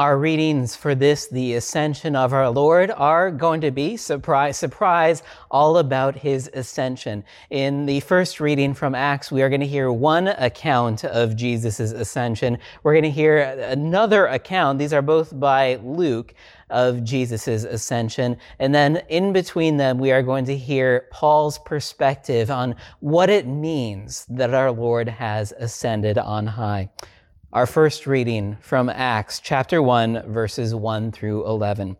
Our readings for this, the ascension of our Lord, are going to be surprise, surprise, all about his ascension. In the first reading from Acts, we are going to hear one account of Jesus' ascension. We're going to hear another account. These are both by Luke of Jesus' ascension. And then in between them, we are going to hear Paul's perspective on what it means that our Lord has ascended on high. Our first reading from Acts chapter 1, verses 1 through 11.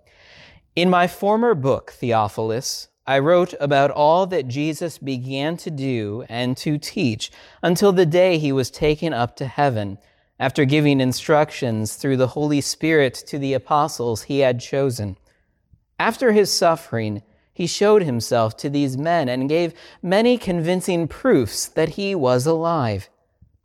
In my former book, Theophilus, I wrote about all that Jesus began to do and to teach until the day he was taken up to heaven, after giving instructions through the Holy Spirit to the apostles he had chosen. After his suffering, he showed himself to these men and gave many convincing proofs that he was alive.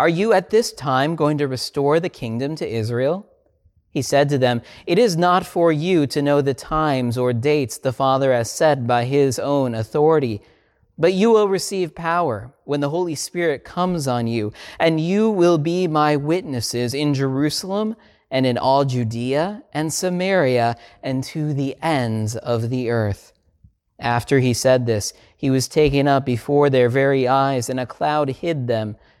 are you at this time going to restore the kingdom to Israel? He said to them, It is not for you to know the times or dates the Father has set by his own authority, but you will receive power when the Holy Spirit comes on you, and you will be my witnesses in Jerusalem and in all Judea and Samaria and to the ends of the earth. After he said this, he was taken up before their very eyes, and a cloud hid them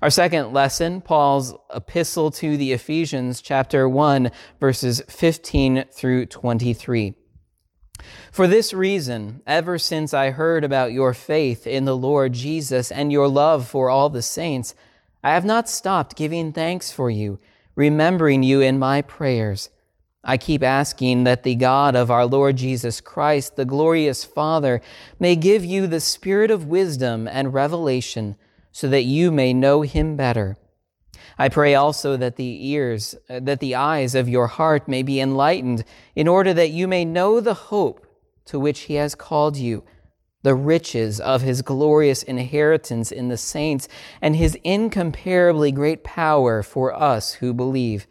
Our second lesson, Paul's epistle to the Ephesians, chapter 1, verses 15 through 23. For this reason, ever since I heard about your faith in the Lord Jesus and your love for all the saints, I have not stopped giving thanks for you, remembering you in my prayers. I keep asking that the God of our Lord Jesus Christ, the glorious Father, may give you the spirit of wisdom and revelation so that you may know him better. I pray also that the ears, uh, that the eyes of your heart may be enlightened, in order that you may know the hope to which he has called you, the riches of his glorious inheritance in the saints, and his incomparably great power for us who believe.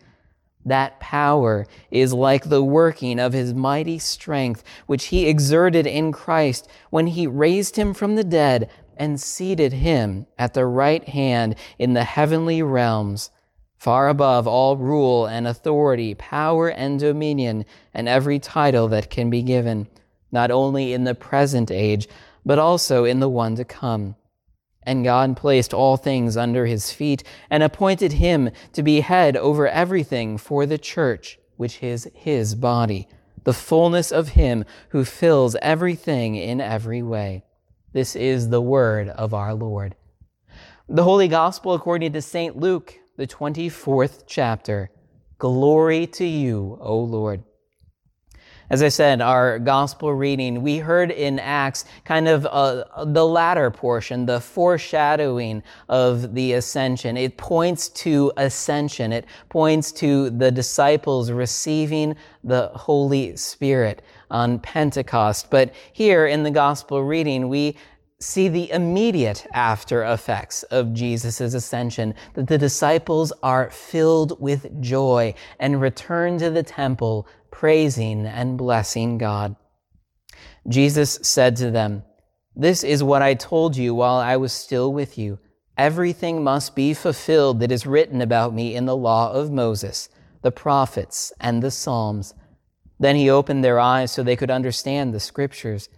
That power is like the working of his mighty strength, which he exerted in Christ when he raised him from the dead and seated him at the right hand in the heavenly realms, far above all rule and authority, power and dominion, and every title that can be given, not only in the present age, but also in the one to come. And God placed all things under his feet and appointed him to be head over everything for the church, which is his body, the fullness of him who fills everything in every way. This is the word of our Lord. The Holy Gospel according to St. Luke, the 24th chapter. Glory to you, O Lord. As I said, our gospel reading, we heard in Acts kind of uh, the latter portion, the foreshadowing of the ascension. It points to ascension. It points to the disciples receiving the Holy Spirit on Pentecost. But here in the gospel reading, we see the immediate after effects of Jesus' ascension, that the disciples are filled with joy and return to the temple praising and blessing God. Jesus said to them, This is what I told you while I was still with you. Everything must be fulfilled that is written about me in the law of Moses, the prophets, and the Psalms. Then he opened their eyes so they could understand the scriptures.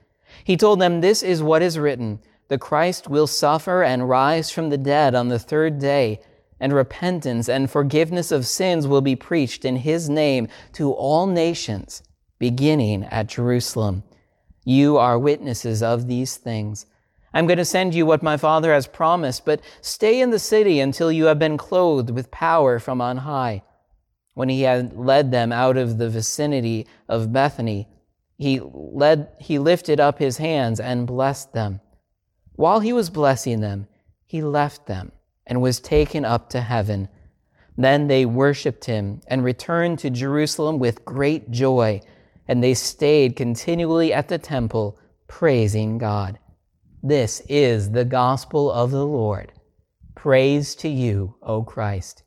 He told them, This is what is written the Christ will suffer and rise from the dead on the third day, and repentance and forgiveness of sins will be preached in his name to all nations, beginning at Jerusalem. You are witnesses of these things. I'm going to send you what my Father has promised, but stay in the city until you have been clothed with power from on high. When he had led them out of the vicinity of Bethany, he, led, he lifted up his hands and blessed them. While he was blessing them, he left them and was taken up to heaven. Then they worshiped him and returned to Jerusalem with great joy and they stayed continually at the temple praising God. This is the gospel of the Lord. Praise to you, O Christ.